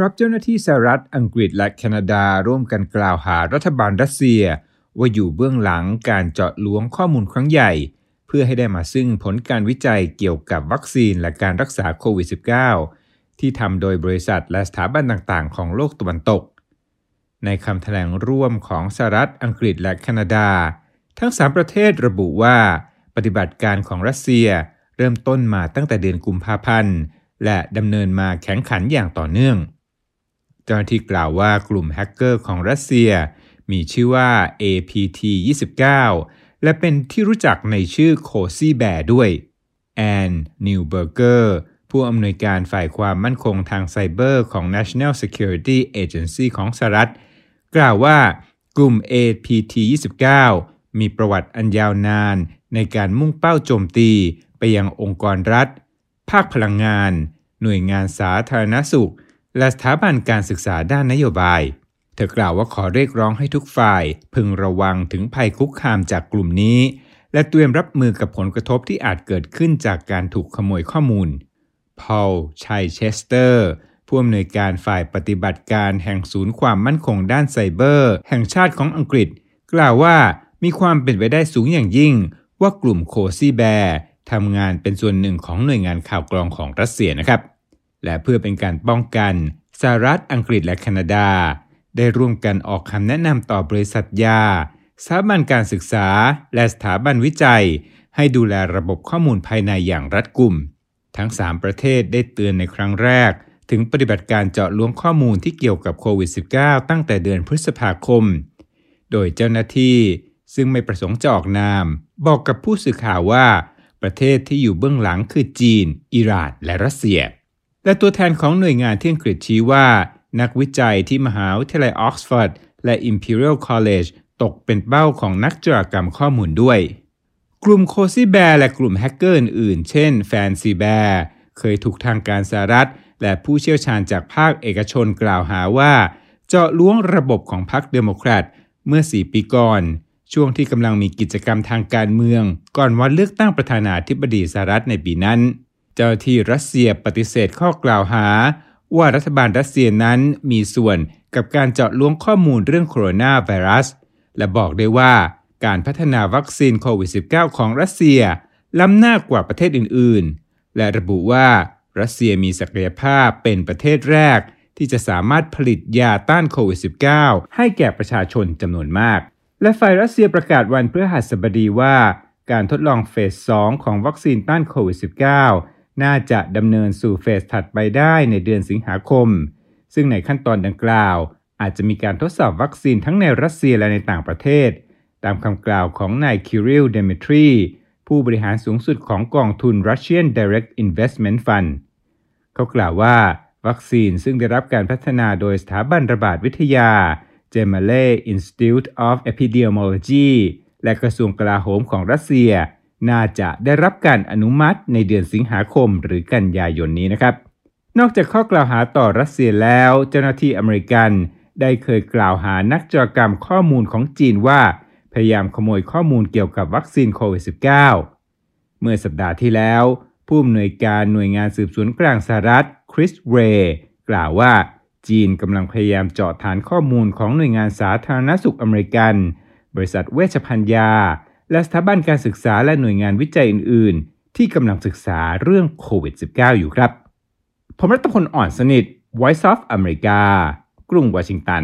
ครับเจ้าหน้าที่สหรัฐอังกฤษและแคนาดาร่วมกันกล่าวหารัฐบาลรัสเซีย ว่าอยู่เบื้องหลังการเจาะล้วงข้อมูลครั้งใหญ่ เพื่อให้ได้มาซึ่งผลการวิจัยเกี่ยวกับวัคซีนและการรักษาโควิด -19 ที่ทำโดยบริษัทและสถาบันต่างๆ ของโลกตะวันตก ในคำแถลงร่วมของสหรัฐอังกฤษและแคนาดา ทั้ง 3 ประเทศระบุว่า ปฏิบัติการของรัสเซียเริ่มต้นมาตั้งแต่เดือนกุมภาพันธ์และดำเนินมาแข็งขันอย่างต่อเนื่อง เจ้าหน้าที่กล่าวว่ากลุ่มแฮกเกอร์ของรัสเซีย มีชื่อว่า APT29 และเป็นที่รู้จักในชื่อ Cozy Bear ด้วย Anne Neuberger ผู้อำนวยการฝ่ายความมั่นคงทางไซเบอร์ของ National Security Agency ของสหรัฐ กล่าวว่ากลุ่ม APT29 มีประวัติอันยาวนานในการมุ่งเป้าโจมตีไปยังองค์กรรัฐ ภาคพลังงาน หน่วยงานสาธารณสุข และสถาบันการศึกษาด้านนโยบาย เธอกล่าวว่าขอเรียกร้องให้ทุกฝ่าย พึงระวังถึงภัยคุกคามจากกลุ่มนี้ และเตรียมรับมือกับผลกระทบที่อาจเกิดขึ้นจากการถูกขโมยข้อมูล พอล ชัยเชสเตอร์ผู้อำนวยการฝ่ายปฏิบัติการแห่งศูนย์ความมั่นคงด้านไซเบอร์ แห่งชาติของอังกฤษ กล่าวว่ามีความเป็นไปได้สูงอย่างยิ่ง ว่ากลุ่มโคซี่แบร์ทำงานเป็นส่วนหนึ่งของหน่วยงานข่าวกรองของรัสเซียนะครับ และเพื่อเป็นการป้องกันสหรัฐอังกฤษและแคนาดา ได้ร่วมกันออกคำแนะนำต่อบริษัทยาสถาบันการศึกษาและสถาบันวิจัย ให้ดูแลระบบข้อมูลภายในอย่างรัดกุม ทั้ง 3 ประเทศได้เตือนในครั้งแรก ถึงปฏิบัติการเจาะล้วงข้อมูลที่เกี่ยวกับโควิด -19 ตั้งแต่เดือนพฤษภาคม โดยเจ้าหน้าที่ซึ่งไม่ประสงค์จะออกนาม บอกกับผู้สื่อข่าวว่า ประเทศที่อยู่เบื้องหลังคือจีน อิหร่าน และรัสเซีย และตัวแทนของหน่วยงานที่อังกฤษชี้ว่า นักวิจัยที่มหาวิทยาลัยออกซฟอร์ดและ Imperial College ตกเป็นเป้าของนักจารกรรมข้อมูลด้วย กลุ่ม Cozy Bear และกลุ่มแฮกเกอร์อื่นๆ เช่น Fancy Bearเคยถูกทางการสหรัฐ และผู้เชี่ยวชาญจากภาคเอกชนกล่าวหาว่า เจาะล้วงระบบของพรรคเดโมแครตเมื่อ 4 ปีก่อน ช่วงที่กำลังมีกิจกรรมทางการเมือง ก่อนวันเลือกตั้งประธานาธิบดีสหรัฐในปีนั้น เจ้าที่รัสเซียปฏิเสธข้อกล่าวหา ว่ารัฐบาลรัสเซียนั้นมีส่วนกับการเจาะล้วงข้อมูลเรื่องโคโรนาไวรัส และบอกได้ว่าการพัฒนาวัคซีนโควิด -19 ของรัสเซีย ล้ำหน้ากว่าประเทศอื่นๆ และระบุว่ารัสเซียมีศักยภาพเป็นประเทศแรก ที่จะสามารถผลิตยาต้านโควิด -19 ให้แก่ประชาชนจำนวนมาก และฝ่ายรัสเซียประกาศวันพฤหัสบดีว่า การทดลองเฟส 2 ของวัคซีนต้านโควิด -19 น่าจะดำเนินสู่เฟสถัดไปได้ในเดือนสิงหาคม ซึ่งในขั้นตอนดังกล่าว อาจจะมีการทดสอบวัคซีนทั้งในรัสเซียและในต่างประเทศ ตามคำกล่าวของนายคิริลเดมิทรีผู้บริหารสูงสุดของกองทุน Russian Direct Investment Fund เขากล่าวว่า วัคซีนซึ่งได้รับการพัฒนาโดยสถาบันระบาดวิทยา g e m a l e Institute of Epidemiology และกระทรวงกลาโหมของรัสเซีย น่าจะได้รับการอนุมัติในเดือนสิงหาคมหรือกันยายนนี้นะครับ นอกจากข้อกล่าวหาต่อรัสเซียแล้ว เจ้าหน้าที่อเมริกันได้เคยกล่าวหานักจรกรรมข้อมูลของจีนว่า พยายามขโมยข้อมูลเกี่ยวกับวัคซีนโควิด -19 เมื่อสัปดาห์ที่แล้ว ผู้อำนวยการหน่วยงานสืบสวนกลางสหรัฐคริสเรย์กล่าวว่าจีนกำลังพยายามเจาะฐานข้อมูลของหน่วยงานสาธารณสุขอเมริกัน บริษัทเวชภัณฑ์ยา และสถาบันการศึกษาและหน่วยงานวิจัยอื่น ๆ ที่กำลังศึกษาเรื่องโควิด -19 อยู่ครับ ผมรัตพลอ่อนสนิท Voice of America กรุงวอชิงตัน